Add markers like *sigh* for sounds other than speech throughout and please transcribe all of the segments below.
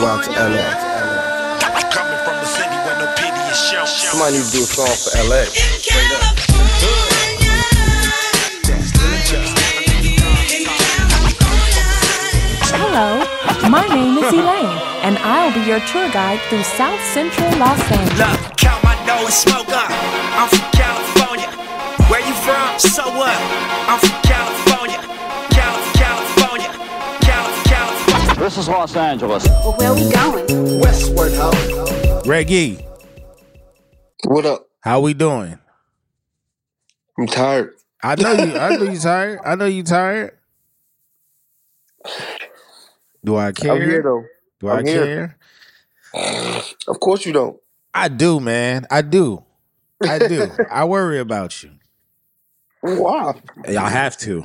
go out to LA. Coming from a city where no pity is shown. Somebody need to do a song for LA. Straight up. Hello, my name is Elaine, and I'll be your tour guide through South Central Los Angeles. Look, count my nose, smoke up. I'm from California. Where you from? So what? I'm from California. This is Los Angeles. Well, where we going? Westward Ho. Reggie, What up? how we doing? I'm tired. I know you. I know you tired. I know you tired. Do I care? I'm here though. Do I I'm here. care? Of course you don't. I do, man. I do. I do. *laughs* I worry about you. Wow. I have to.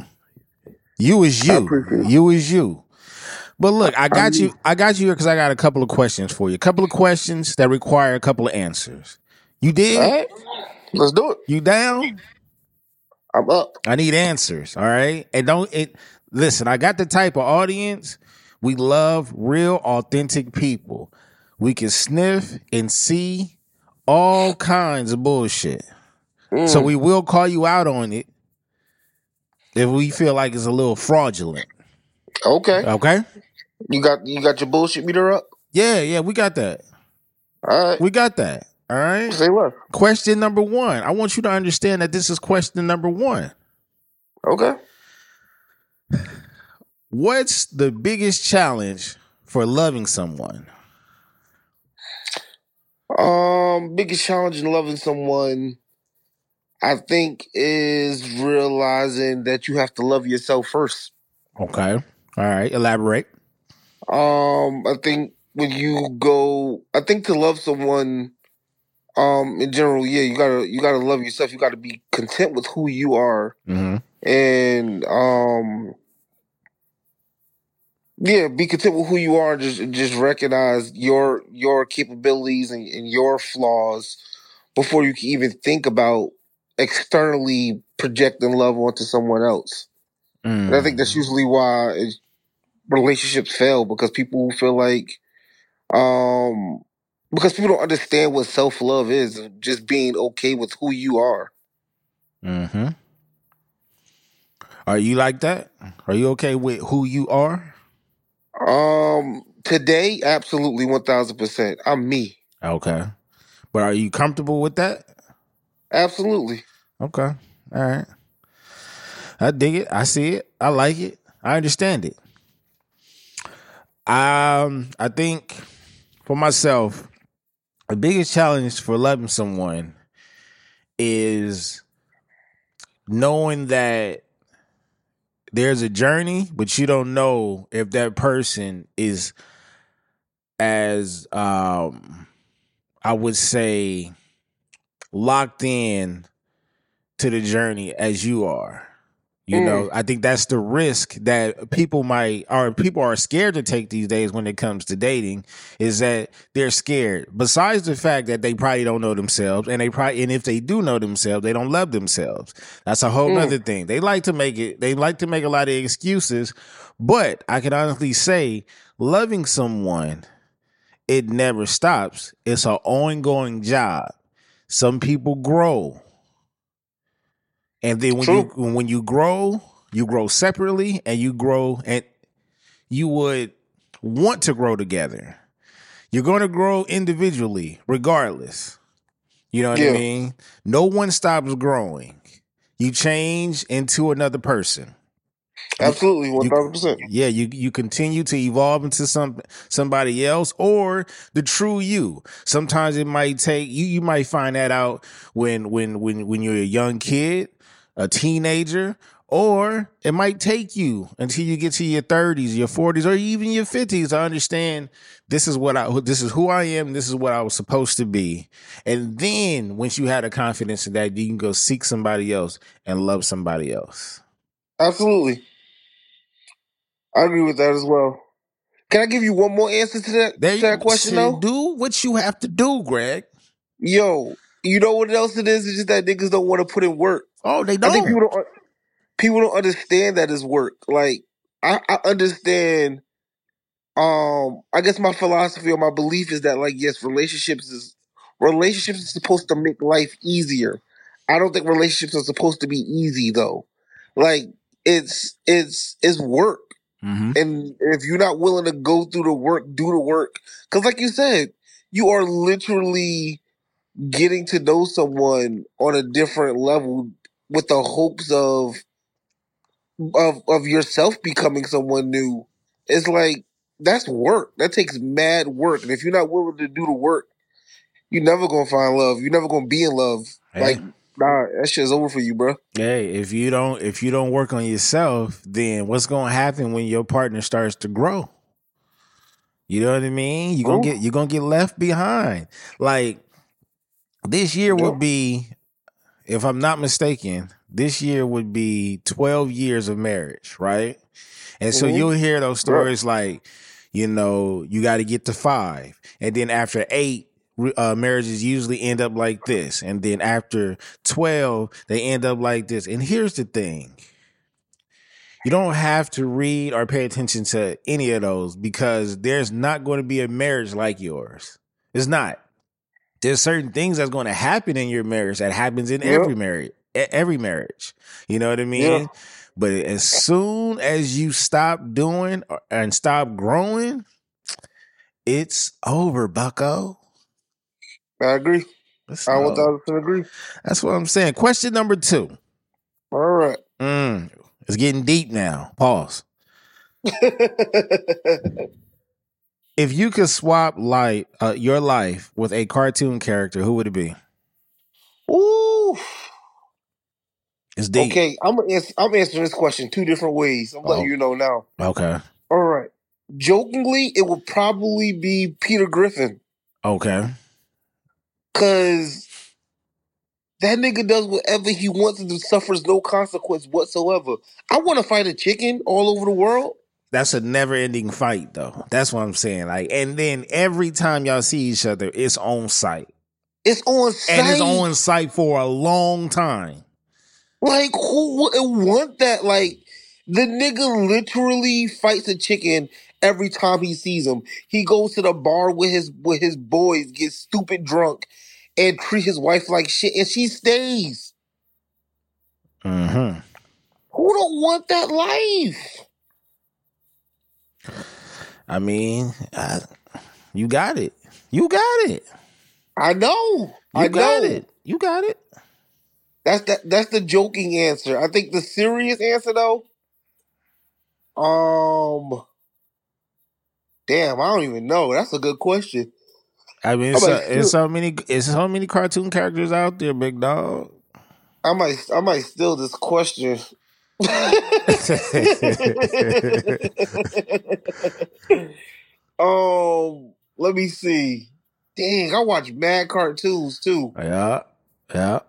You is you. appreciate. You is you. But look, I got you. I got you here because I got a couple of questions for you. A couple of questions that require a couple of answers. You did? All right. Let's do it. You down? I'm up. I need answers. All right. And don't it listen, I got the type of audience. We love real, authentic people. We can sniff and see all kinds of bullshit. Mm. So we will call you out on it if we feel like it's a little fraudulent. Okay. Okay? You got you got your bullshit meter up? Yeah, yeah, we got that. All right. We got that. All right. Say what? Question number one. I want you to understand that this is question number one. Okay. What's the biggest challenge for loving someone? Um, biggest challenge in loving someone, I think, is realizing that you have to love yourself first. Okay. All right. Elaborate. Um, I think when you go, I think to love someone, um, in general, yeah, you gotta you gotta love yourself. You gotta be content with who you are, Mm-hmm. and um, yeah, be content with who you are. And just just recognize your your capabilities and, and your flaws before you can even think about externally projecting love onto someone else. And I think that's usually why it, relationships fail because people feel like, um, because people don't understand what self love is just being okay with who you are. Mm-hmm. Are you like that? Are you okay with who you are? Um, today, absolutely one thousand percent. I'm me. Okay. But are you comfortable with that? Absolutely. Okay. All right. I dig it. I see it. I like it. I understand it. Um, I think for myself, the biggest challenge for loving someone is knowing that there's a journey, but you don't know if that person is as um I would say locked in to the journey as you are. You Mm. know, I think that's the risk that people might or people are scared to take these days when it comes to dating is that they're scared. Besides the fact that they probably don't know themselves and they probably and if they do know themselves, they don't love themselves. That's a whole Mm. nother thing. They like to make it they like to make a lot of excuses, but I can honestly say loving someone it never stops. It's an ongoing job. Some people grow. And then when you when you grow, you grow separately and you grow and you would want to grow together. You're going to grow individually regardless. You know what I mean? No one stops growing. You change into another person. Absolutely, one thousand percent. Yeah, you you continue to evolve into some somebody else or the true you. Sometimes it might take you you might find that out when when when when you're a young kid, a teenager, or it might take you until you get to your 30s, your 40s, or even your 50s to understand this is what I this is who I am, this is what I was supposed to be. And then once you had a confidence in that, you can go seek somebody else and love somebody else. Absolutely. I agree with that as well. Can I give you one more answer to that, There to that question though? Do what you have to do, Greg. Yo, you know what else it is? It's just that niggas don't want to put in work. Oh, they don't. I think people don't. People don't understand that as work. Like I, I understand um, I guess my philosophy or my belief is that like yes, relationships is relationships is supposed to make life easier. I don't think relationships are supposed to be easy though. Like it's it's it's work. Mm-hmm. And if you're not willing to go through the work, do the work. Cause like you said, you are literally getting to know someone on a different level with the hopes of of of yourself becoming someone new. It's like that's work. That takes mad work. And if you're not willing to do the work, you're never gonna find love. You're never gonna be in love. Yeah. Like, nah, that shit's over for you, bro. Hey, if you don't if you don't work on yourself, then what's gonna happen when your partner starts to grow? You know what I mean? You're gonna Oh. get you're gonna get left behind. Like this year Yeah. would be, if I'm not mistaken, this year would be 12 years of marriage, right? And so Mhm. you'll hear those stories like, you know, you got to get to five. And then after eight, uh, marriages usually end up like this. And then after 12, they end up like this. And here's the thing you don't have to read or pay attention to any of those because there's not going to be a marriage like yours. It's not. There's certain things that's going to happen in your marriage that happens in every marriage. Every marriage. You know what I mean? Yeah. But as soon as you stop doing and stop growing, it's over, Bucko. I agree. I one thousand agree. That's what I'm saying. Question number two. All right. Mm, it's getting deep now. Pause. *laughs* If you could swap life, uh, your life with a cartoon character, who would it be? Ooh. It's deep. Okay, I'm ans- I'm answering this question two different ways. I'm letting Oh. you know now. Okay. All right. Jokingly, it would probably be Peter Griffin Okay. because that nigga does whatever he wants and suffers no consequence whatsoever. I want to fight a chicken all over the world. That's a never ending fight, though. That's what I'm saying. Like, and then every time y'all see each other, it's on sight. It's on sight. And it's on sight for a long time. Like, who wouldn't want that? Like, the nigga literally fights a chicken every time he sees him. He goes to the bar with his with his boys, gets stupid drunk, and treat his wife like shit, and she stays. Mm-hmm. Who don't want that life? I mean, I, you got it. You got it. I know. You I got know. it. You got it. That's that. That's the joking answer. I think the serious answer though. Um. Damn, I don't even know. That's a good question. I mean, I it's, so, it's so many. It's so many cartoon characters out there, big dog. I might. I might steal this question. *laughs* um, let me see. Dang, I watch mad cartoons too. yeah, yeah.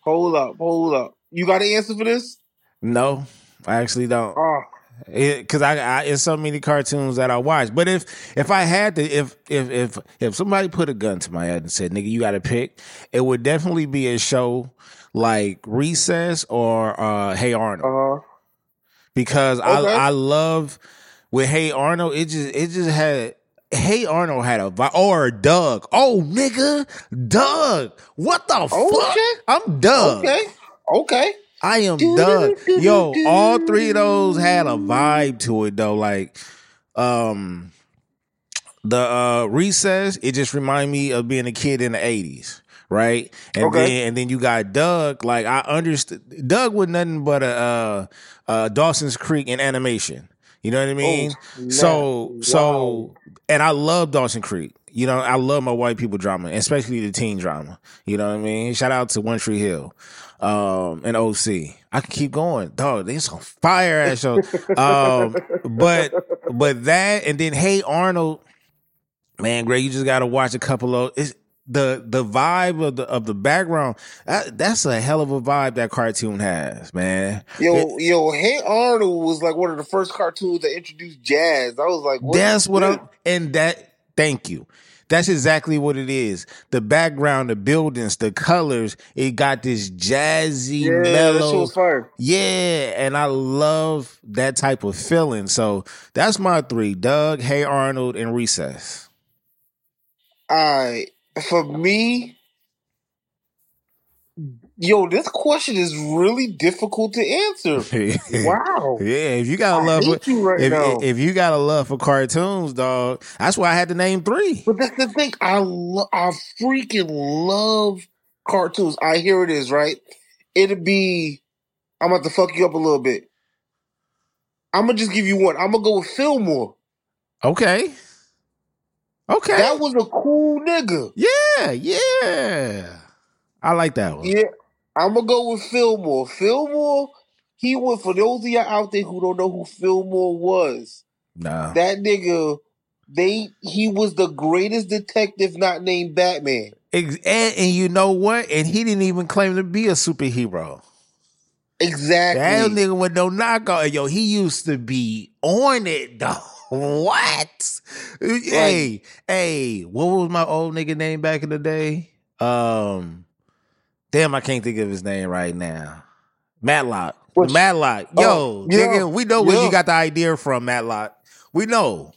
Hold up, hold up. You got an answer for this? No, I actually don't. Ah, because I, I it's so many cartoons that I watch. But if if I had to, if if if if somebody put a gun to my head and said, "Nigga, you got to pick," it would definitely be a show like Recess or uh, Hey Arnold, uh huh. because Okay. I I love with Hey Arnold. It just it just had. Hey Arnold had a vi- or Doug. Oh nigga, Doug. What the Okay. fuck? I'm Doug. Okay, okay. I am Do, Doug. do, do, Yo, all three of those had a vibe to it though. Like, um, the uh recess, it just reminded me of being a kid in the eighties, right? And Okay. then and then you got Doug. Like I understood, Doug was nothing but a uh, uh Dawson's Creek in animation. You know what I mean? snap. so so, Oh, and I love Dawson Creek. You know, I love my white people drama, especially the teen drama. You know what I mean? Shout out to One Tree Hill um, and OC. I can keep going, dog. They some fire ass show. um, but but that and then Hey Arnold, man, Greg, you just got to watch a couple of it's the the vibe of the of the background. That, that's a hell of a vibe that cartoon has, man. Yo, yo, Hey Arnold was like one of the first cartoons that introduced jazz. I was like, what That's what? I'm and that thank you. That's exactly what it is. The background, the buildings, the colors, it got this jazzy, Yeah, mellow. Yeah, and I love that type of feeling. So that's my three: Doug, Hey Arnold, and Recess. All right, for me, yo, this question is really difficult to answer. *laughs* Wow. Yeah, if you got a love for you right if, now. if you got a love for cartoons, dog, that's why I had to name three. But that's the thing. I lo- I freaking love cartoons. I hear it is right. It'd be. I'm about to fuck you up a little bit. I'm gonna just give you one. I'm gonna go with Fillmore. Okay. Okay. That was a cool nigga. yeah, yeah. I like that one. Yeah, I'm gonna go with Fillmore. Fillmore. He was for those of y'all out there who don't know who Fillmore was. Nah. That nigga. They he was the greatest detective not named Batman. And, and you know what? And he didn't even claim to be a superhero. Exactly. That nigga with no knockout. Yo, he used to be on it though. What? Hey, hey, what was my old nigga name back in the day? Um, damn, I can't think of his name right now. Matlock. Which- Matlock. Yo, Oh, nigga, we know where you got the idea from, Matlock. We know.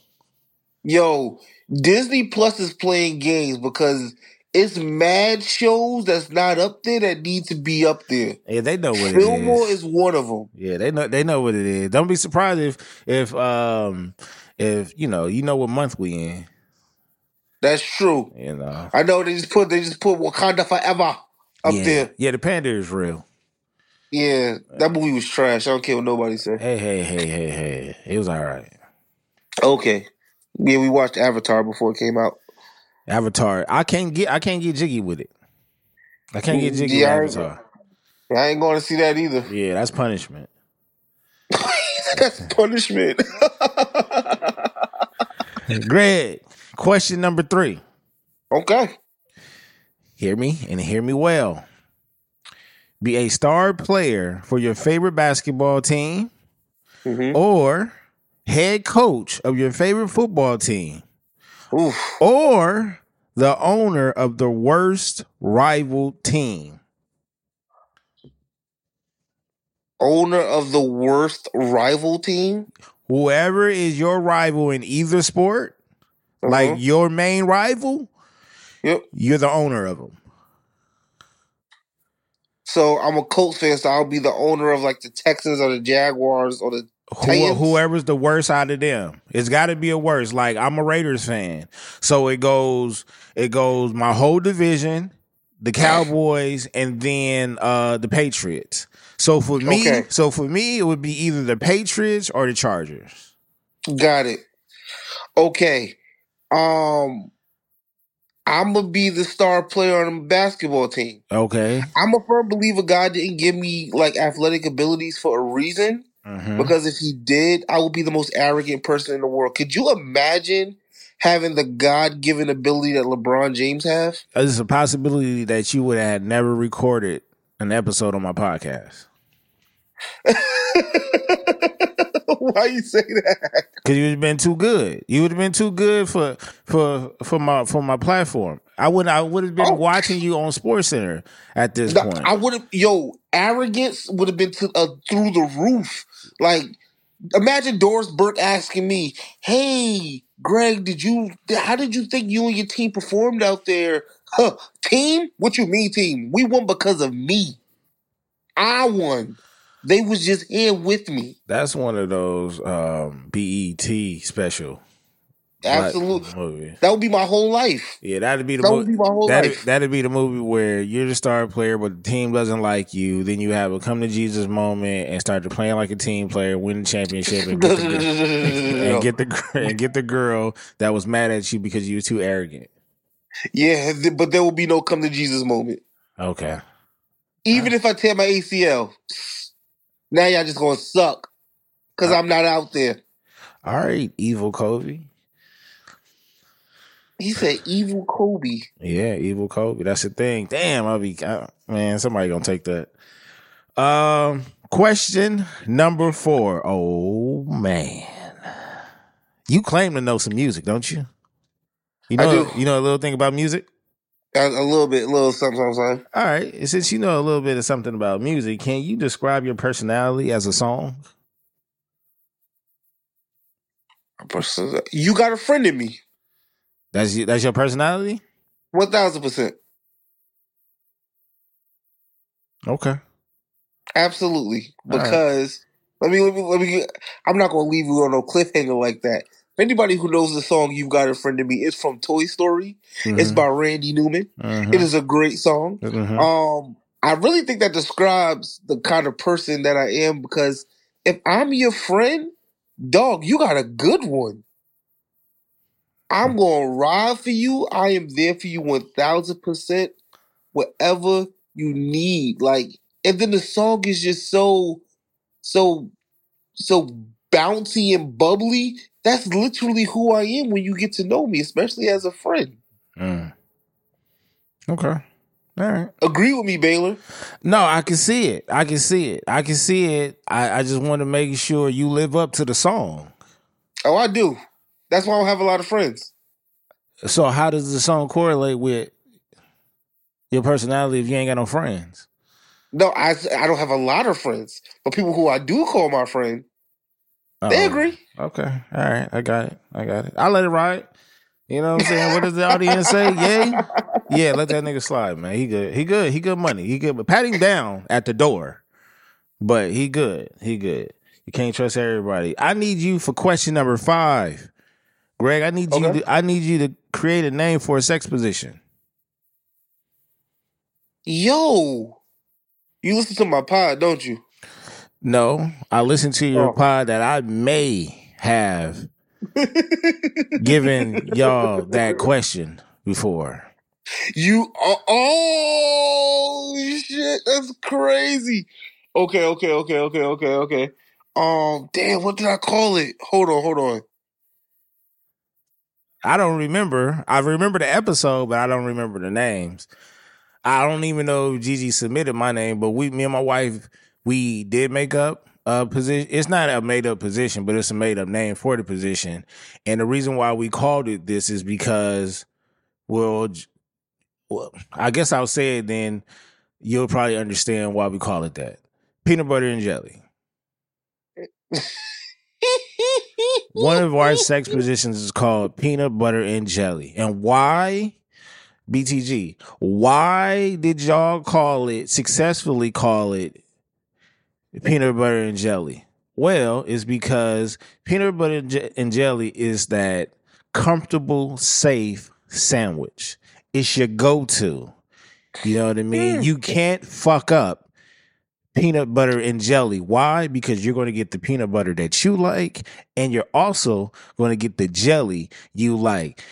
Yo, Disney Plus is playing games because it's mad shows that's not up there that need to be up there. Yeah, they know what it is. Fillmore it is. is one of them. Yeah, they know they know what it is. Don't be surprised if if um if you know you know what month we in. That's true. You know. I know they just put they just put Wakanda Forever up yeah. there. Yeah, the panda is real. Yeah, uh, that movie was trash. I don't care what nobody said. Hey, hey, hey, hey, hey. It was all right. Okay, yeah, we watched Avatar before it came out. Avatar. I can't get I can't get jiggy with it. I can't get jiggy Yeah, with Avatar. I ain't going to see that either. Yeah, that's punishment. *laughs* That's punishment. *laughs* Greg, question number three. okay. Hear me and hear me well. Be a star player for your favorite basketball team Mhm. or head coach of your favorite football team Oof. or the owner of the worst rival team. Owner of the worst rival team. Whoever is your rival in either sport, like Uh-huh. your main rival, Yep. you're the owner of them. So I'm a Colts fan, so I'll be the owner of like the Texans or the Jaguars or the Who, whoever's the worst out of them, it's got to be a worst. Like I'm a Raiders fan, so it goes, it goes my whole division, the Cowboys, and then uh the Patriots. So for me, Okay. so for me, it would be either the Patriots or the Chargers. Got it. Okay. Um I'm gonna be the star player on the basketball team. Okay, I'm a firm believer God didn't give me like athletic abilities for a reason. Mhm. Because if he did, I would be the most arrogant person in the world. Could you imagine having the God given ability that LeBron James have? there's a possibility that you would have never recorded an episode on my podcast *laughs* Why you say that? because you would have been too good. You would have been too good for for for my for my platform. I would I would have been Oh. watching you on SportsCenter at this point. I would have, yo, arrogance would have been to, uh, through the roof. Like, imagine Doris Burke asking me, "Hey, Greg, did you? How did you think you and your team performed out there? Huh, team? What you mean, team? We won because of me. I won. They was just here with me. That's one of those um, BET special Absolutely. movie. That would be my whole life. Yeah, that'd be the That mo- would be my whole that'd, life. that'd be the movie where you're the star player, but the team doesn't like you. Then you have a come to Jesus moment and start to playing like a team player, win the championship, and get the, *laughs* and get the and get the girl that was mad at you because you were too arrogant. yeah, but there will be no come to Jesus moment. Okay, Even if I tear my ACL, now y'all just gonna suck because I'm not out there. all right, evil Kobe. He said, "Evil Kobe." Yeah, evil Kobe. That's the thing. Damn, I'll be uh, man. Somebody gonna take that. Um, question number four. Oh man, you claim to know some music, don't you? You I know, do. you know a little thing about music. A, a little bit, a little something, something. something. All right, since you know a little bit of something about music, can you describe your personality as a song? You got a friend in me. That's you, that's your personality. One thousand percent. Okay. Absolutely. All right. Because let me let me let me I'm not gonna leave you on no cliffhanger like that. Anybody who knows the song You've Got a Friend in Me, it's from Toy Story. It's Mhm. by Randy Newman. Mhm. It is a great song. Mhm. Um, I really think that describes the kind of person that I am because if I'm your friend, dog, you got a good one. I'm gonna ride for you. I am there for you one thousand percent. Whatever you need, like, and then the song is just so, so, so bouncy and bubbly. That's literally who I am when you get to know me, especially as a friend. Mm. Okay. All right. Agree with me, Baylor. No, I can see it. I can see it. I can see it. I, I just want to make sure you live up to the song. Oh, I do. That's why I don't have a lot of friends. So how does the song correlate with your personality if you ain't got no friends? No, I I don't have a lot of friends, but people who I do call my friend, they Oh, agree. Okay. All right. I got it. I got it. I let it ride. You know what I'm saying? What does the audience say? Yay? Yeah, let that nigga slide, man. He good. He good. He good money. He good. But pat him down at the door. But he good. He good. You can't trust everybody. I need you for question number five. Greg, I need you to I need you to create a name for a sex position. Yo, you listen to my pod, don't you? No, I listened to your Oh. pod that I may have given y'all that question before. You oh, oh shit, that's crazy. Okay, okay, okay, okay, okay, okay. Um, damn, what did I call it? Hold on, hold on. I don't remember. I remember the episode, but I don't remember the names. I don't even know if Gigi submitted my name, but we, me and my wife, we did make up a position. It's not a made up position, but it's a made up name for the position. And the reason why we called it this is because, well, well, I guess I'll say it then. You'll probably understand why we call it that. Peanut butter and jelly. *laughs* One of our sex positions is called peanut butter and jelly. And why? BTG. Why did y'all call it, successfully call it peanut butter and jelly? Well, it's because peanut butter and jelly is that comfortable, safe sandwich. It's your go to. You know what I mean? Hmm. You can't fuck up peanut butter and jelly. Why? Because you're going to get the peanut butter that you like, and you're also going to get the jelly you like.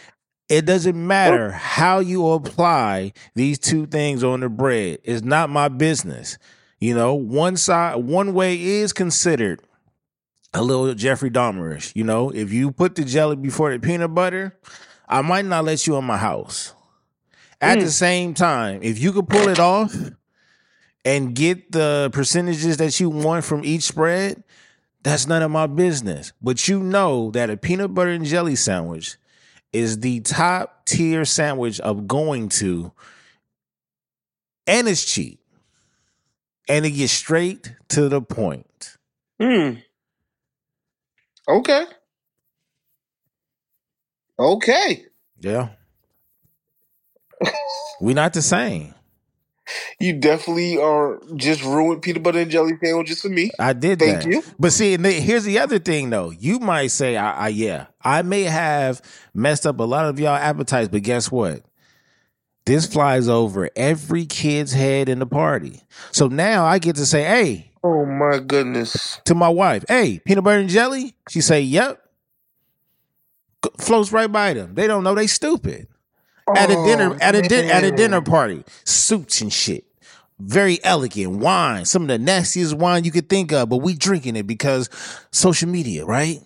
It doesn't matter oh. how you apply these two things on the bread. It's not my business. You know, one side, one way is considered a little Jeffrey Dahmerish. You know, if you put the jelly before the peanut butter, I might not let you in my house. At the mm. same time, if you could pull it off and get the percentages that you want from each spread, that's none of my business. But you know that a peanut butter and jelly sandwich is the top tier sandwich of going to, and it's cheap. And it gets straight to the point. Hmm. Okay. Okay. Yeah. we not the same. You definitely are just ruined peanut butter and jelly sandwiches for me. I did Thank that. you. But see, the- here's the other thing though. You might say, I, I yeah, I may have messed up a lot of y'all appetites, but guess what? This flies over every kid's head in the party. So now I get to say, hey, Oh my goodness. to my wife, hey, peanut butter and jelly? She say, yep. G- Floats right by them. They don't know they stupid. At a oh, dinner, Oh, at a din- at a dinner party, suits and shit. Very elegant wine, some of the nastiest wine you could think of, but we drinking it because social media, right?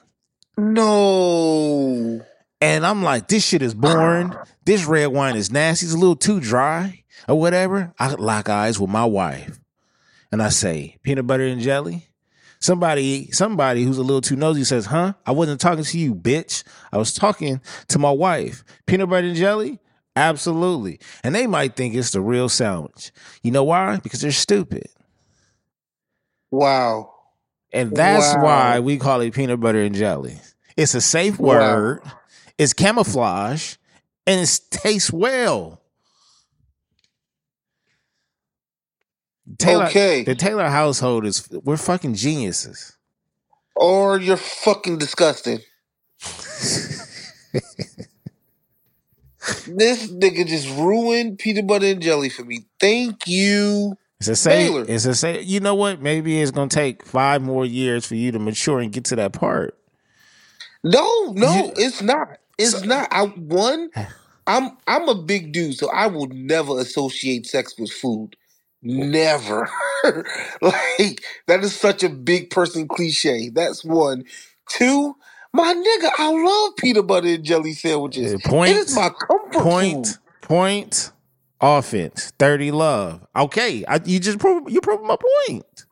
No. And I'm like, this shit is boring. This red wine is nasty. It's a little too dry or whatever. I lock eyes with my wife and I say, peanut butter and jelly. Somebody, somebody who's a little too nosy says, "Huh? I wasn't talking to you, bitch. I was talking to my wife." Peanut butter and jelly, absolutely. And they might think it's the real sandwich. You know why? Because they're stupid. Wow. And that's Wow. why we call it peanut butter and jelly. It's a safe Wow. It's camouflage, and it tastes well. Taylor, Okay. the Taylor household is we're fucking geniuses. Or you're fucking disgusting. *laughs* this nigga just ruined peanut butter and jelly for me. Thank you. It's a say. Taylor. It's a say. You know what? Maybe it's gonna take five more years for you to mature and get to that part. No, no, You- it's not. It's not. I one, *laughs* I'm I'm a big dude, so I will never associate sex with food. Never. *laughs* like that is such a big person cliche. That's one. Two, my nigga, I love peanut butter and jelly sandwiches. Point- it is my comfort Point, food. point, offense, thirty love. Okay, I, you just prove you prove my point.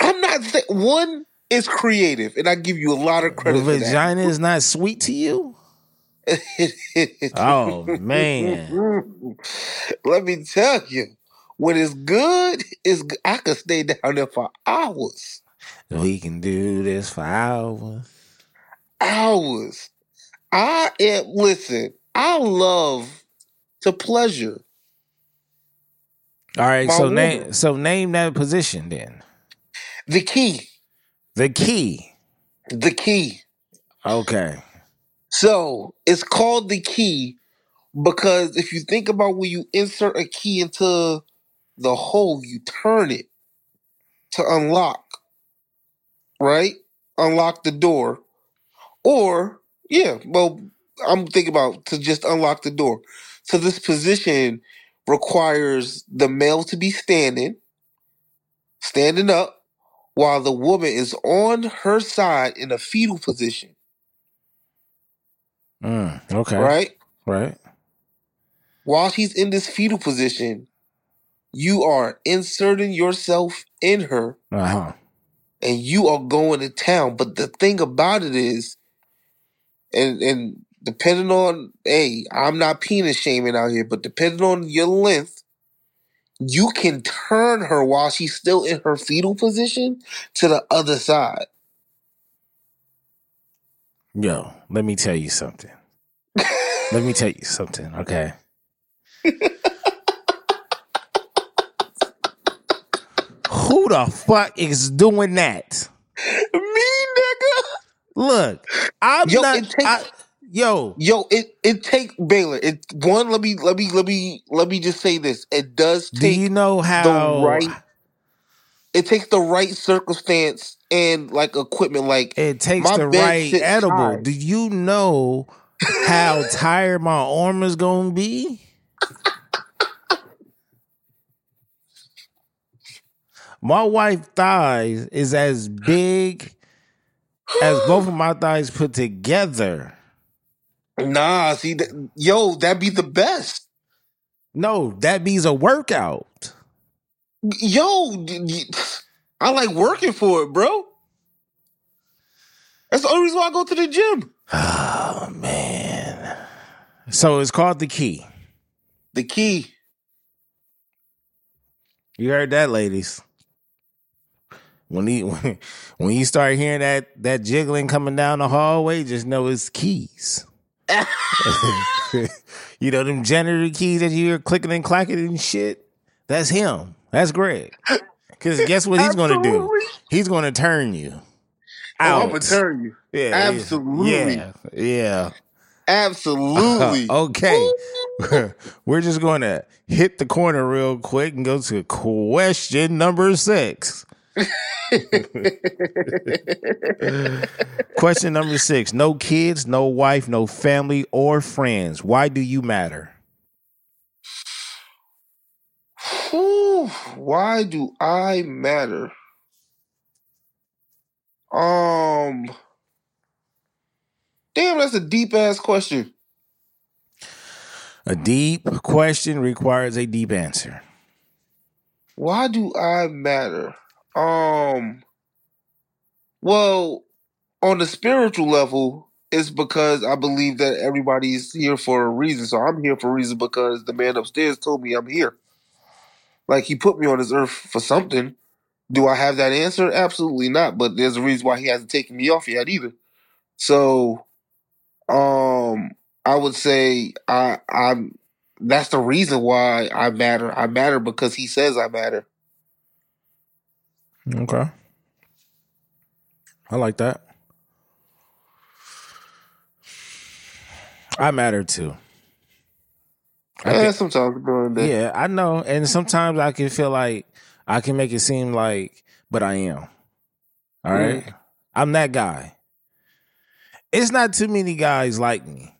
I'm not saying one is creative, and I give you a lot of credit vagina is not sweet to you. *laughs* Oh man, Let me tell you, when it's good, it's g- I could stay down there for hours, we can do this for hours. hours. I am listen. I love to pleasure. All right, My so woman. name so name that position then. The key, The key. the key. Okay. So it's called the key because if you think about when you insert a key into the hole, you turn it to unlock, right? Unlock the door. Or, yeah, well, I'm thinking about to just unlock the door. So this position requires the male to be standing, standing up, while the woman is on her side in a fetal position, Mm, okay. right? Right. while she's in this fetal position, you are inserting yourself in her Uh huh. and you are going to town. But the thing about it is, and and depending on hey, I'm not penis shaming out here, but depending on your length, you can turn her while she's still in her fetal position to the other side. Yo, let me tell you something. Let me tell you something, okay? Who the fuck is doing that? Me, nigga. Look, I'm Yo, not. it takes- I- yo, Yo, it it take Baylor. It one. Let me let me let me let me just say this. It does do take you know how? right it takes the right circumstance and like equipment. Like It takes the right edible. high. Do you know how tired my arm is gonna be? My wife thighs is as big as both of my thighs put together. nah, see, that, yo, that'd be the best. No, that means a workout. Yo, I like working for it, bro. That's the only reason why I go to the gym. Oh man. So it's called the key. The key. You heard that, ladies. When he when, *laughs* when you start hearing that that jiggling coming down the hallway, just know it's keys. *laughs* you know them janitor keys that you hear clicking and clacking and shit. That's him. That's Greg. Because guess what he's going to do? He's going to turn you Oh, out. I'm gonna turn you. Yeah, Absolutely. Yeah, yeah. Absolutely. *laughs* okay. *laughs* We're just going to hit the corner real quick and go to question number six. *laughs* question number six No kids, no wife, no family or friends. Why do you matter? Why do I matter? Um, damn, that's a deep ass question. A deep question requires a deep answer. Why do I matter? Um, Well, on the spiritual level, it's because I believe that everybody's here for a reason. So I'm here for a reason because the man upstairs told me I'm here. Like he put me on this earth for something. Do I have that answer? Absolutely not. But there's a reason why he hasn't taken me off yet either. So, um, I would say I I'm that's the reason why I matter. I matter because he says I matter. Okay. I like that. I matter too. I Yeah, can- sometimes during yeah, I know. And sometimes I can feel like I can make it seem like, but I am. All right. I'm that guy. It's not too many guys like me.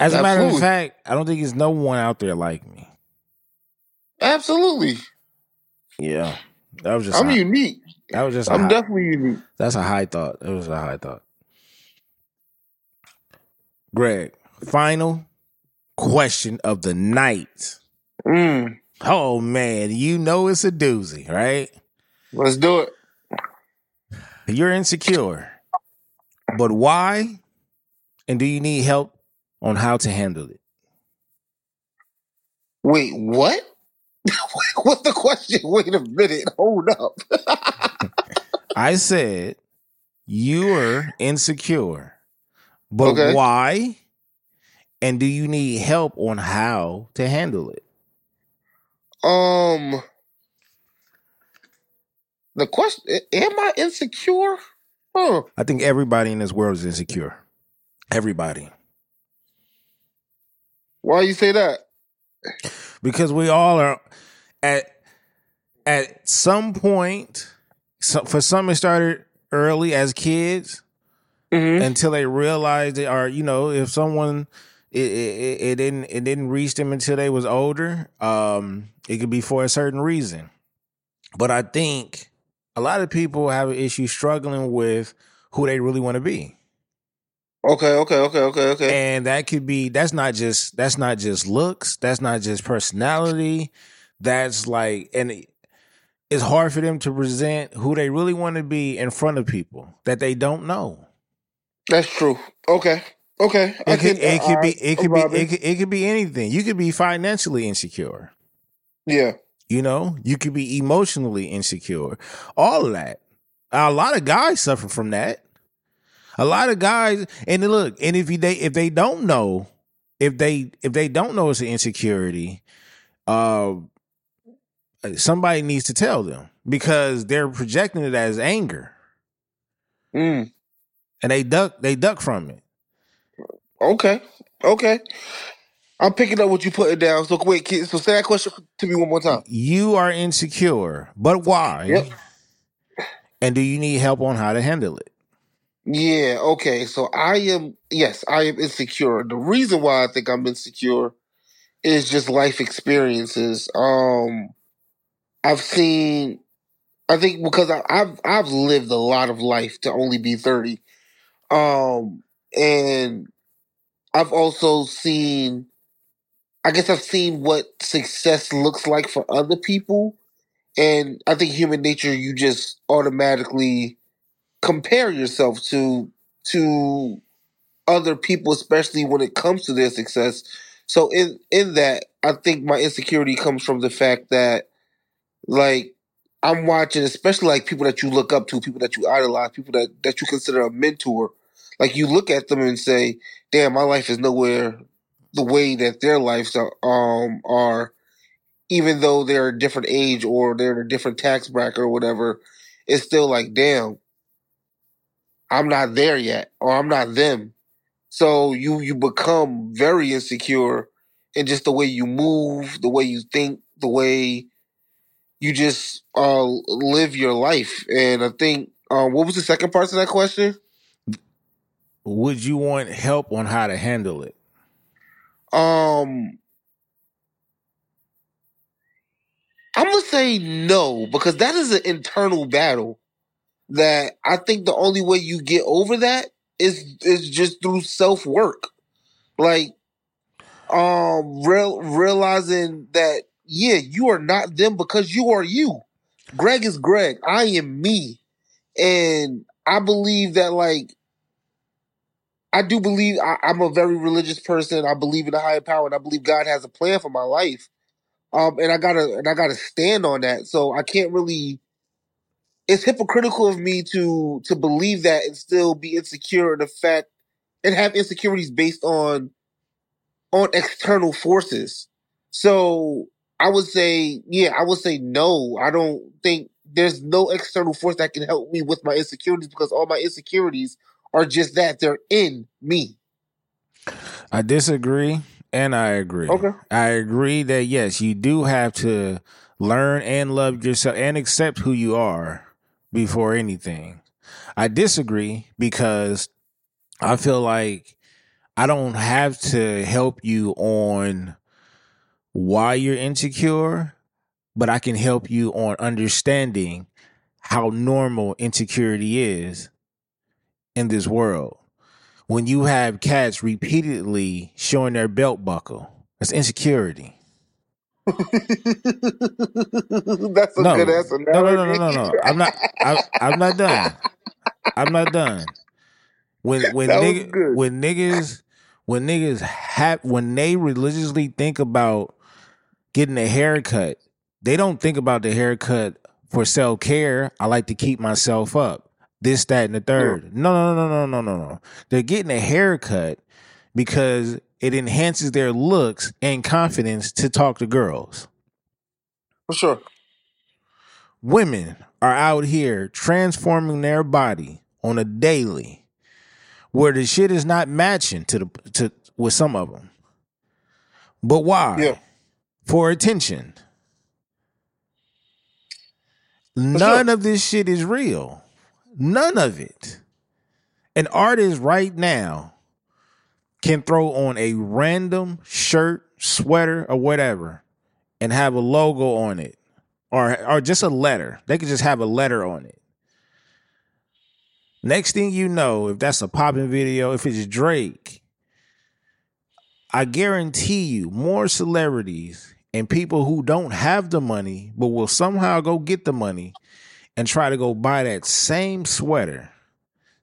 As a matter of fact, I don't think there's no one out there like me. Absolutely. Yeah. That was just I'm a, unique. that was just I'm high- definitely unique. That's a high thought. It was a high thought. Greg, final question of the night. Mm, Oh man, you know it's a doozy, right? let's do it. You're insecure. But why? And do you need help on how to handle it? Wait, what? *laughs* What's the question? Wait a minute. Hold up. *laughs* I said you're insecure. But Okay. why? And do you need help on how to handle it? Um, the question: Am I insecure? Huh? I think everybody in this world is insecure. Everybody. Why you say that? Because we all are at at some point so for some it started early as kids Mm-hmm. until they realized they are, you know, if someone it, it, it didn't it didn't reach them until they was older, um, it could be for a certain reason. But I think a lot of people have an issue struggling with who they really want to be. Okay, okay, okay, okay, okay. and that could be that's not just that's not just looks that's not just personality that's like and it's hard for them to present who they really want to be in front of people that they don't know That's true. Okay, okay. I it could, can- it could be it could be it could, it could be anything you could be financially insecure yeah. You know you could be emotionally insecure. All of that. A lot of guys suffer from that. A lot of guys and look and if you they if they don't know if they if they don't know it's an insecurity uh somebody needs to tell them because they're projecting it as anger. Mm. and they duck they duck from it. Okay, okay. I'm picking up what you put it down. So wait, kid. So say that question to me one more time. you are insecure but why Yep. and do you need help on how to handle it Yeah, okay. So I am yes, I am insecure. The reason why I think I'm insecure is just life experiences. Um I've seen I think because I, I've I've lived a lot of life to only be 30. Um and I've also seen I guess I've seen what success looks like for other people. And I think human nature you just automatically compare yourself to to other people, especially when it comes to their success. So in in that, I think my insecurity comes from the fact that like I'm watching, especially like people that you look up to, people that you idolize, people that that you consider a mentor. Like you look at them and say, "Damn, my life is nowhere the way that their lives are." Um, are even though they're a different age or they're in a different tax bracket or whatever. It's still like, damn, I'm not there yet, or I'm not them. So you you become very insecure in just the way you move, the way you think, the way you just uh live your life. And I think um what was the second part of that question? would you want help on how to handle it Um I'm gonna say no, because that is an internal battle that I think the only way you get over that is is just through self work. Like um real realizing that yeah, you are not them because you are you. Greg is Greg. I am me. and I believe that like I do believe I, I'm a very religious person. I believe in a higher power, and I believe God has a plan for my life. Um, and I gotta and I gotta stand on that. So I can't really. It's hypocritical of me to to believe that and still be insecure in the fact and have insecurities based on on external forces. So I would say, yeah, I would say no. I don't think there's no external force that can help me with my insecurities because all my insecurities are just that they're in me. I disagree and I agree. Okay. I agree that yes, you do have to learn and love yourself and accept who you are before anything. I disagree because I feel like I don't have to help you on why you're insecure, but I can help you on understanding how normal insecurity is in this world. When you have cats repeatedly showing their belt buckle, that's insecurity. *laughs* That's a No, good answer. no, no, no, no, no, no. I'm not. I, I'm not done. I'm not done. When *laughs* when nigga, when niggas when niggas have when they religiously think about getting a haircut, they don't think about the haircut for self care. I like to keep myself up. This, that, and the third. No, no, no, no, no, no, no. They're getting a haircut because it enhances their looks and confidence to talk to girls. For sure. Women are out here transforming their body on a daily where the shit is not matching to the to with some of them. But why? Yeah. For attention. None of this shit is real. None of it. An artist right now can throw on a random shirt, sweater, or whatever and have a logo on it or or just a letter. They could just have a letter on it. Next thing you know, if that's a popping video, if it's Drake, I guarantee you more celebrities and people who don't have the money but will somehow go get the money and try to go buy that same sweater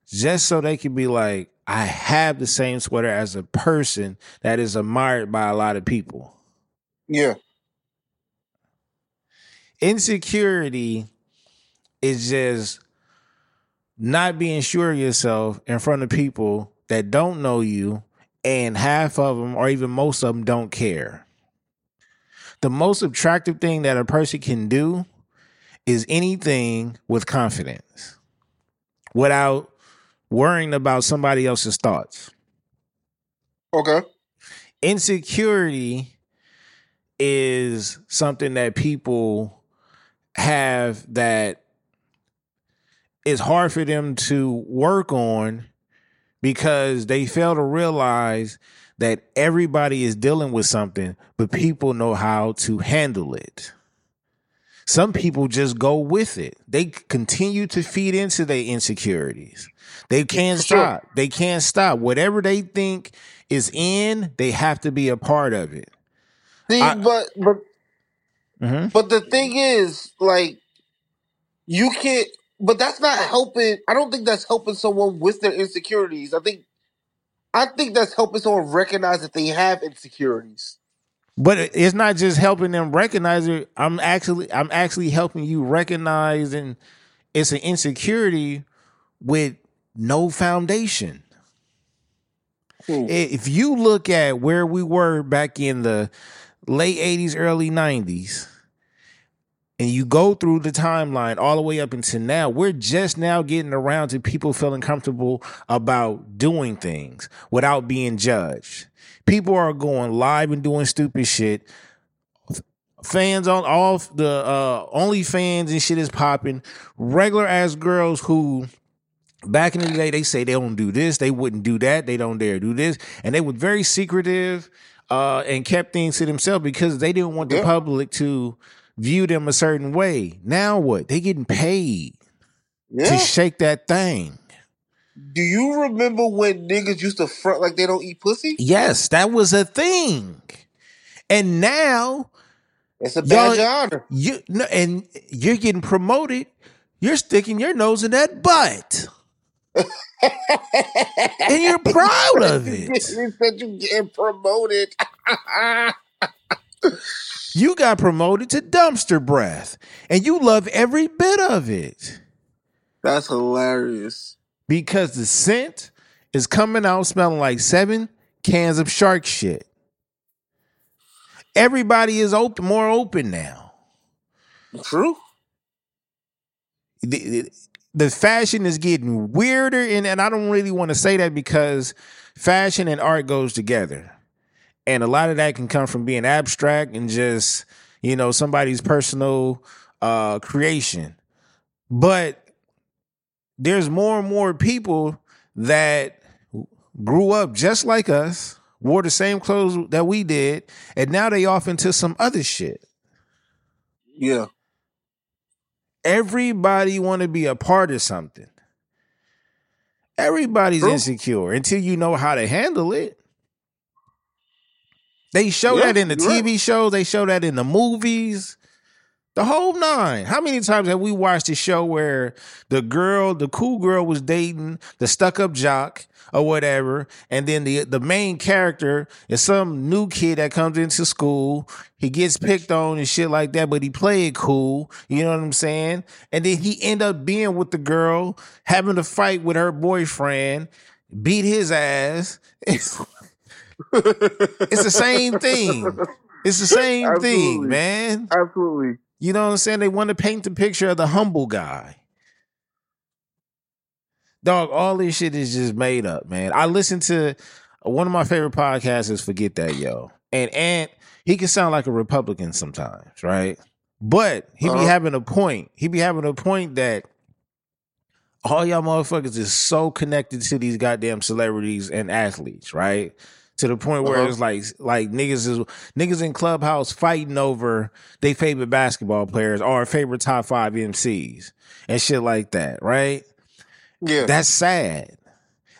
just so they can be like, I have the same sweater as a person that is admired by a lot of people. Yeah. insecurity is just not being sure of yourself in front of people that don't know you and half of them or even most of them don't care the most attractive thing that a person can do is anything with confidence without worrying about somebody else's thoughts Okay. insecurity is something that people have that is hard for them to work on because they fail to realize that everybody is dealing with something, but people know how to handle it. Some people just go with it. They continue to feed into their insecurities. They can't For sure. stop. They can't stop. Whatever they think is in, they have to be a part of it. See, I- but but Mhm. but the thing is, like, you can't. But that's not helping. I don't think that's helping someone with their insecurities. I think, I think that's helping someone recognize that they have insecurities. But it's not just helping them recognize it. I'm actually I'm actually helping you recognize and it's an insecurity with no foundation. Hmm. If you look at where we were back in the late 80s, early 90s, and you go through the timeline all the way up until now, we're just now getting around to people feeling comfortable about doing things without being judged. People are going live and doing stupid shit. Fans on all the uh OnlyFans and shit is popping. Regular ass girls who back in the day they say they don't do this, they wouldn't do that, they don't dare do this, and they were very secretive uh and kept things to themselves because they didn't want the Yeah. public to view them a certain way. Now what? They getting paid to shake that thing. Do you remember when niggas used to front like they don't eat pussy? Yes, that was a thing. And now It's a badge of honor. you no, and you're getting promoted. you're sticking your nose in that butt. and you're proud of *laughs* it. you said you getting promoted. *laughs* You got promoted to dumpster breath, and you love every bit of it That's hilarious. Because the scent is coming out smelling like seven cans of shark shit. Everybody is open, more open now. True. the, the- fashion is getting weirder and, and I don't really want to say that because fashion and art goes together. And a lot of that can come from being abstract and just, you know, somebody's personal uh creation. But there's more and more people that grew up just like us, wore the same clothes that we did, and now they off into some other shit. Yeah. everybody want to be a part of something. Everybody's True. insecure until you know how to handle it. They show Yeah, that in the TV right. shows, they show that in the movies. The whole nine. How many times have we watched a show where the girl, the cool girl was dating the stuck-up jock or whatever, and then the the main character is some new kid that comes into school. He gets picked on and shit like that, but he played cool. You know what I'm saying? And then he end up being with the girl, having to fight with her boyfriend, beat his ass. It's, *laughs* it's the same thing. It's the same Absolutely. thing, man. Absolutely. You know what I'm saying? They want to paint the picture of the humble guy. Dog, all this shit is just made up, man. I listen to one of my favorite podcasts is Forget That Yo. And Ant, he can sound like a Republican sometimes, right? But he be Uh-huh. having a point. He be having a point that all y'all motherfuckers is so connected to these goddamn celebrities and athletes, right? To the point where Uh-huh. it's like like niggas is niggas in clubhouse fighting over they favorite basketball players or favorite top five MCs and shit like that, right? Yeah. That's sad.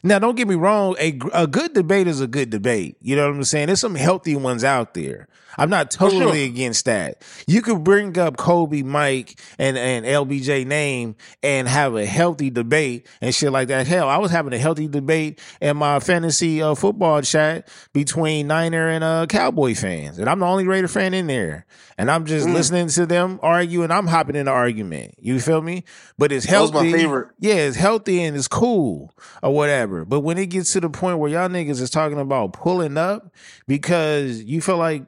Now, don't get me wrong. A, a good debate is a good debate. You know what I'm saying? There's some healthy ones out there. I'm not sure. totally against that. You could bring up Kobe, Mike, and, and LBJ name and have a healthy debate and shit like that. Hell, I was having a healthy debate in my fantasy uh, football chat between Niner and uh, Cowboy fans. And I'm the only Raider fan in there. And I'm just listening to them argue and I'm hopping in the argument. You feel me? But it's That was healthy. my favorite. Yeah, it's healthy and it's cool or whatever. But when it gets to the point where y'all niggas is talking about pulling up because you feel like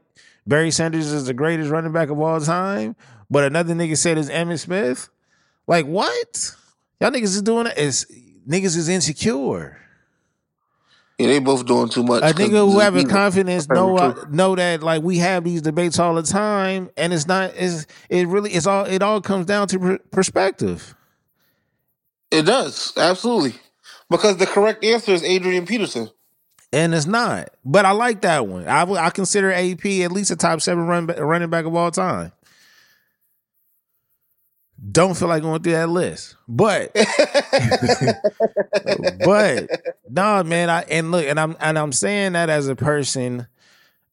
Barry Sanders is the greatest running back of all time, but another nigga said it's Emmitt Smith, like what? Y'all niggas is doing it. Is niggas is insecure. Yeah, they both doing too much. A nigga who having confidence know uh, know that like we have these debates all the time, and it's not. It's it really. It's all. It all comes down to per- perspective. It does. Absolutely. Because the correct answer is Adrian Peterson. And it's not. But I like that one. I I consider AP at least a top seven run, running back of all time. Don't feel like going through that list, but *laughs* but nah, man. I and look, and I'm and I'm saying that as a person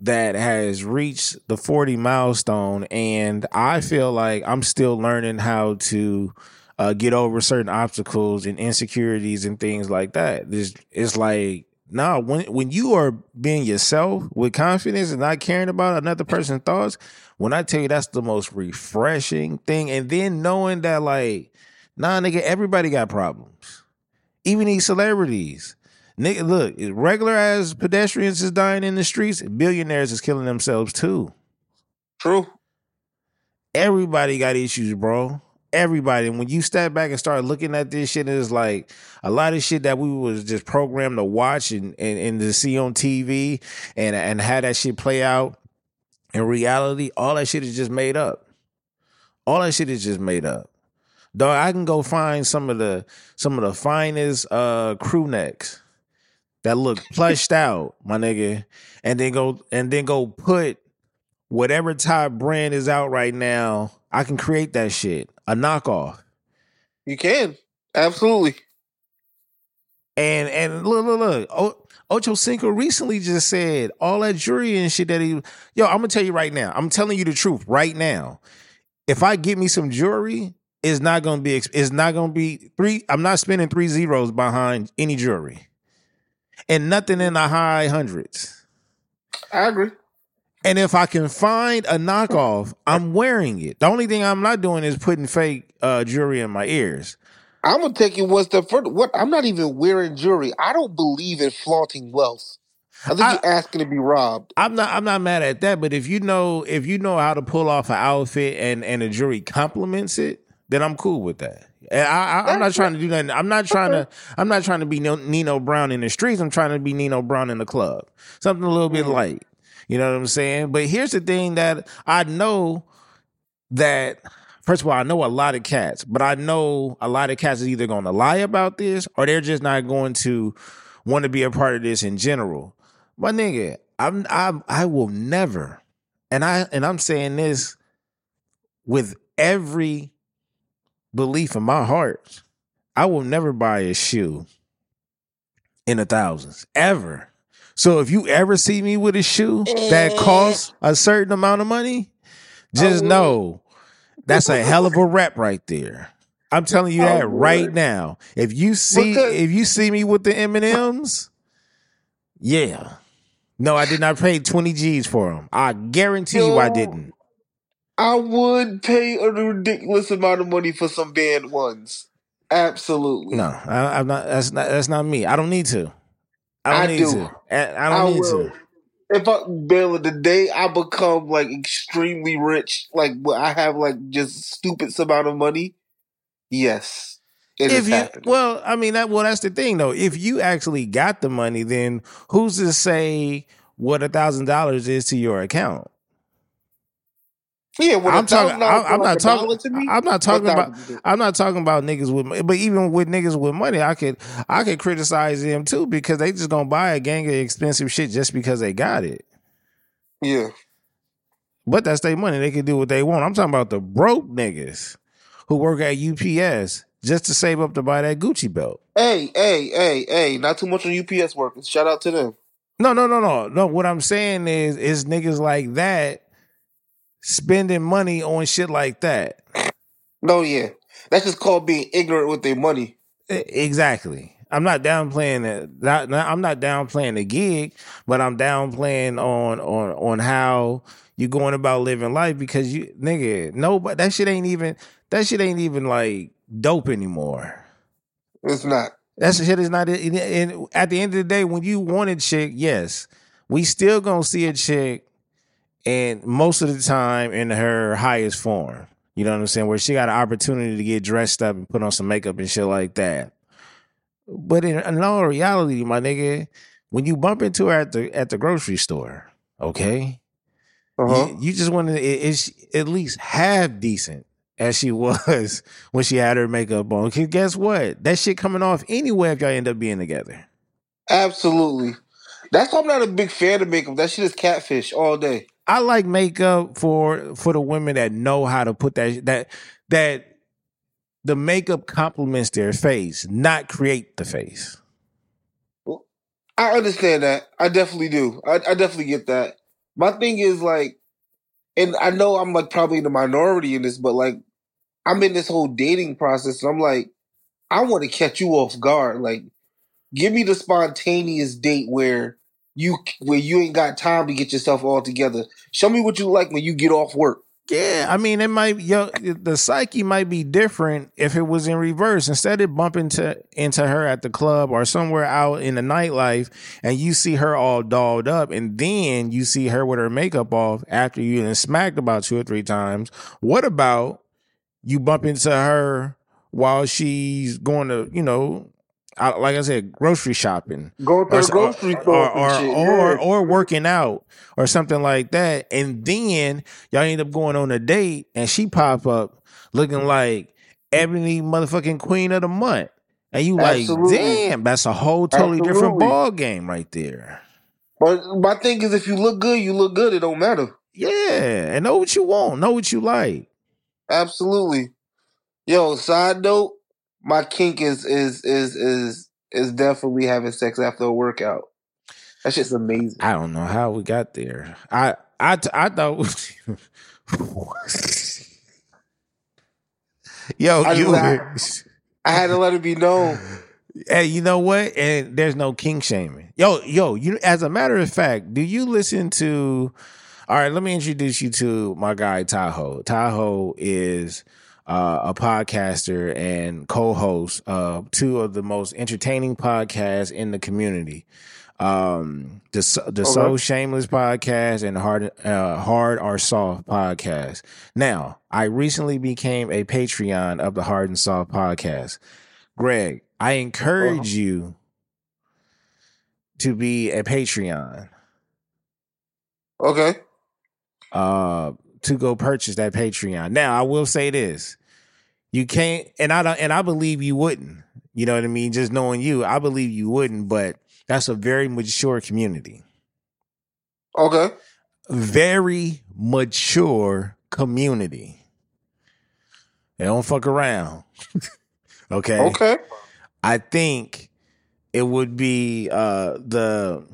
that has reached the 40 milestone, and I feel like I'm still learning how to uh, get over certain obstacles and insecurities and things like that. It's, it's like, nah, when when you are being yourself with confidence and not caring about another person's thoughts, when I tell you that's the most refreshing thing, and then knowing that like, nah, nigga, everybody got problems, even these celebrities. Nigga, look, regular as pedestrians is dying in the streets, billionaires is killing themselves too. True. Everybody got issues, bro. Everybody. And when you step back and start looking at this shit, it's like a lot of shit that we was just programmed to watch and, and, and to see on TV and and how that shit play out in reality, all that shit is just made up. All that shit is just made up. Dog, I can go find some of the some of the finest uh crew necks that look *laughs* plushed out, my nigga, and then go and then go put whatever top brand is out right now. I can create that shit, a knockoff. You can. Absolutely. And and look, look, look. O- Ocho Cinco recently just said all that jewelry and shit that he. Yo, I'm gonna tell you right now. I'm telling you the truth right now. If I get me some jewelry, it's not gonna be. It's not gonna be three. I'm not spending three zeros behind any jewelry, and nothing in the high hundreds. I agree. And if I can find a knockoff, I'm wearing it. The only thing I'm not doing is putting fake uh, jewelry in my ears. I'm gonna take you one step further. What? I'm not even wearing jewelry. I don't believe in flaunting wealth. I think I- you're asking to be robbed. I'm not. I'm not mad at that. But if you know, if you know how to pull off an outfit and and the jewelry complements it, then I'm cool with that. I, I'm not trying to do that. I'm not trying to. I'm not trying to be Nino Brown in the streets. I'm trying to be Nino Brown in the club. Something a little bit light. You know what I'm saying? But here's the thing that I know that first of all, I know a lot of cats, but I know a lot of cats is either going to lie about this or they're just not going to want to be a part of this in general. My nigga, I'm I I will never, and I and I'm saying this with every belief in my heart. I will never buy a shoe in the thousands ever. So if you ever see me with a shoe that eh. costs a certain amount of money, just would. know that's a hell of a rep right there. I'm telling you I that right now. If you see Because- if you see me with the M and M's, yeah. No, I did not pay 20 G's for them. I guarantee you I didn't. I would pay a ridiculous amount of money for some band ones. Absolutely. No, I, I'm not. That's not. That's not me. I don't need to. I don't I need do. to. I, I I don't need will. to. If I Bill, the day I become like extremely rich, like I have like just stupid amount of money, yes, it if is you happening. well, I mean that. Well, that's the thing though. If you actually got the money, then who's to say what a thousand dollars is to your account? Yeah, I'm talking. $1,000 I'm, I'm like not talking. to me, I'm not talking about. I'm not talking about niggas with. But even with niggas with money, I could. I could criticize them too because they just gonna buy a gang of expensive shit just because they got it. Yeah, But that's their money. They can do what they want. I'm talking about the broke niggas who work at UPS just to save up to buy that Gucci belt. hey, hey, hey, hey, not too much on UPS workers. Shout out to them. No, no, no, no, no. What I'm saying is, is niggas like that spending money on shit like that. No, yeah, that's just called being ignorant with their money. Exactly. I'm not downplaying it. Not, not- I'm not downplaying the gig, but I'm downplaying on on on how you're going about living life because you nigga nobody that shit ain't even that shit ain't even like dope anymore. It's not. That shit is not. And at the end of the day, when you want a chick, yes, we still gonna see a chick, and most of the time in her highest form. You know what I'm saying? Where she got an opportunity to get dressed up and put on some makeup and shit like that. But in, in all reality, my nigga, when you bump into her at the at the grocery store, okay, Uh-huh. you, you just want to is at least half decent as she *laughs* was when she had her makeup on. 'Cause guess what? That shit coming off anyway if y'all end up being together. Absolutely. That's why I'm not a big fan of makeup. That shit is catfish all day. I like makeup for for the women that know how to put that that that the makeup complements their face, not create the face. I understand that. I definitely do. I, I definitely get that. My thing is like, and I know I'm like probably in the minority in this, but like, I'm in this whole dating process, and I'm like, I want to catch you off guard. Like, give me the spontaneous date where you where you ain't got time to get yourself all together. Show me what you like when you get off work. Yeah, I mean, it might yo, the psyche might be different if it was in reverse. Instead of bumping to into her at the club or somewhere out in the nightlife, and you see her all dolled up, and then you see her with her makeup off after you done smacked about two or three times. What about you bump into her while she's going to, you know, I- like I said, grocery shopping Go to or, the grocery or, store or, or, yeah. or working out or something like that. And then y'all end up going on a date and she pop up looking like Ebony motherfucking queen of the month. And you like, damn, that's a whole totally different ball game right there. But my thing is, if you look good, you look good. It don't matter. Yeah. And know what you want, know what you like. Absolutely. Yo, side note, my kink is is is is is definitely having sex after a workout. That's just amazing. I don't know how we got there. I I I thought *laughs* Yo, I you. just- I had to let it be known. *laughs* Hey, you know what? And there's no kink shaming. Yo, yo, you as a matter of fact, do you listen to all right, let me introduce you to my guy Tahoe. Tahoe is uh, a podcaster and co-host of two of the most entertaining podcasts in the community. Um, the So- the So Shameless podcast and Hard uh, Hard or Soft podcast. Now, I recently became a Patreon of the Hard and Soft podcast. Greg, I encourage you to be a Patreon. Okay. uh to go purchase that Patreon. Now, I will say this. You can't and I don't and I believe you wouldn't. You know what I mean? Just knowing you, I believe you wouldn't, but that's a very mature community. Okay. Very mature community. They don't fuck around. *laughs* okay. Okay. I think it would be uh, the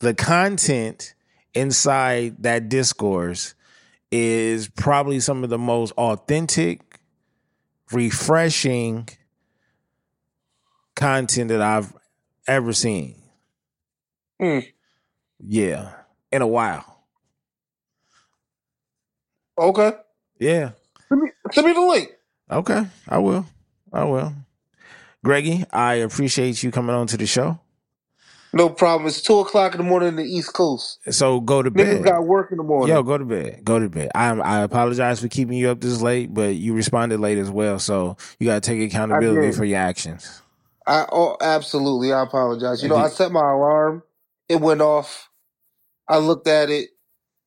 the content inside that discourse is probably some of the most authentic, refreshing content that I've ever seen. Hmm. Yeah, in a while. Okay. Yeah. Send me, send me the link. Okay, I will. I will. Greggy, I appreciate you coming on to the show. No problem. It's two o'clock in the morning in the East Coast. So go to Niggas bed. got work in the morning. Yo, go to bed. Go to bed. I I apologize for keeping you up this late, but you responded late as well, so you got to take accountability for your actions. I oh absolutely. I apologize. You know, I set my alarm. It went off. I looked at it.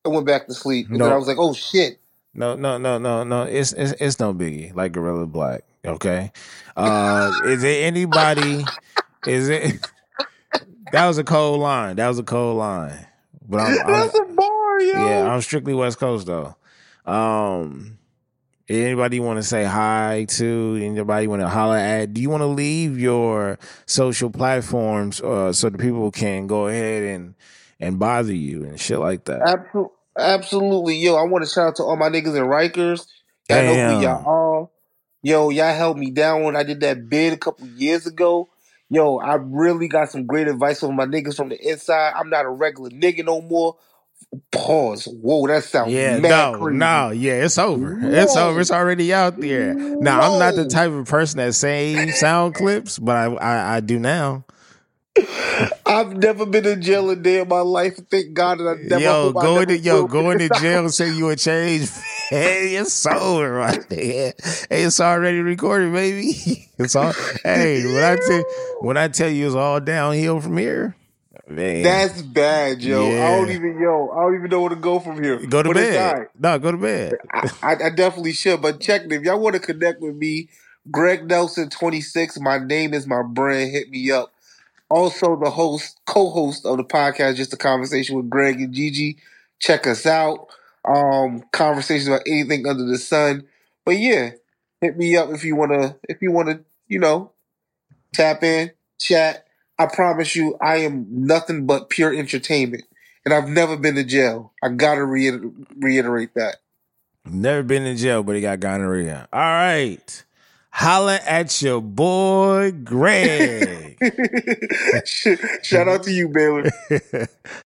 I went back to sleep. And No. then I was like, oh shit. No, no, no, no, no. It's it's, it's no biggie. Like Guerilla Black. Okay. Uh, is there anybody? Is it? *laughs* That was a cold line. That was a cold line. But I'm, I'm That's a bar, yo. yeah, I'm strictly West Coast though. Um, anybody want to say hi to? Anybody want to holler at? Do you want to leave your social platforms uh, so the people can go ahead and and bother you and shit like that? Absolutely. Absolutely. Yo, I want to shout out to all my niggas in Rikers. Y'all know Damn. who y'all are. Yo, y'all held me down when I did that bid a couple years ago. Yo, I really got some great advice from my niggas from the inside. I'm not a regular nigga no more. Pause. Whoa, that sounds Yeah, mad no, crazy. no, yeah, it's over. It's over. It's already out there. Now, I'm not the type of person that saves sound clips, but I, I I do now. I've never been in jail a day in my life. Thank God that I never yo, hope I go never into yo, going to *laughs* jail and say you a change. Hey, *laughs* it's over right there. Hey, it's already recorded, baby. *laughs* It's all. hey, when I tell when I tell you it's all downhill from here, man, That's bad, yo. I don't even yo. I don't even know where to go from here. go to bed. No, go to bed. I, I, I definitely should. But check it. If y'all want to connect with me, Greg Nelson twenty six. My name is my brand. Hit me up. Also, the host, co-host of the podcast, just a conversation with Greg and Gigi. Check us out. Um, conversations about anything under the sun. But yeah, hit me up if you wanna. If you wanna, you know, tap in, chat. I promise you, I am nothing but pure entertainment, and I've never been to jail. I gotta reiter- reiterate that. Never been in jail, but he got gonorrhea. All right, holla at your boy Greg. *laughs* Shout out to you, Baylor. *laughs*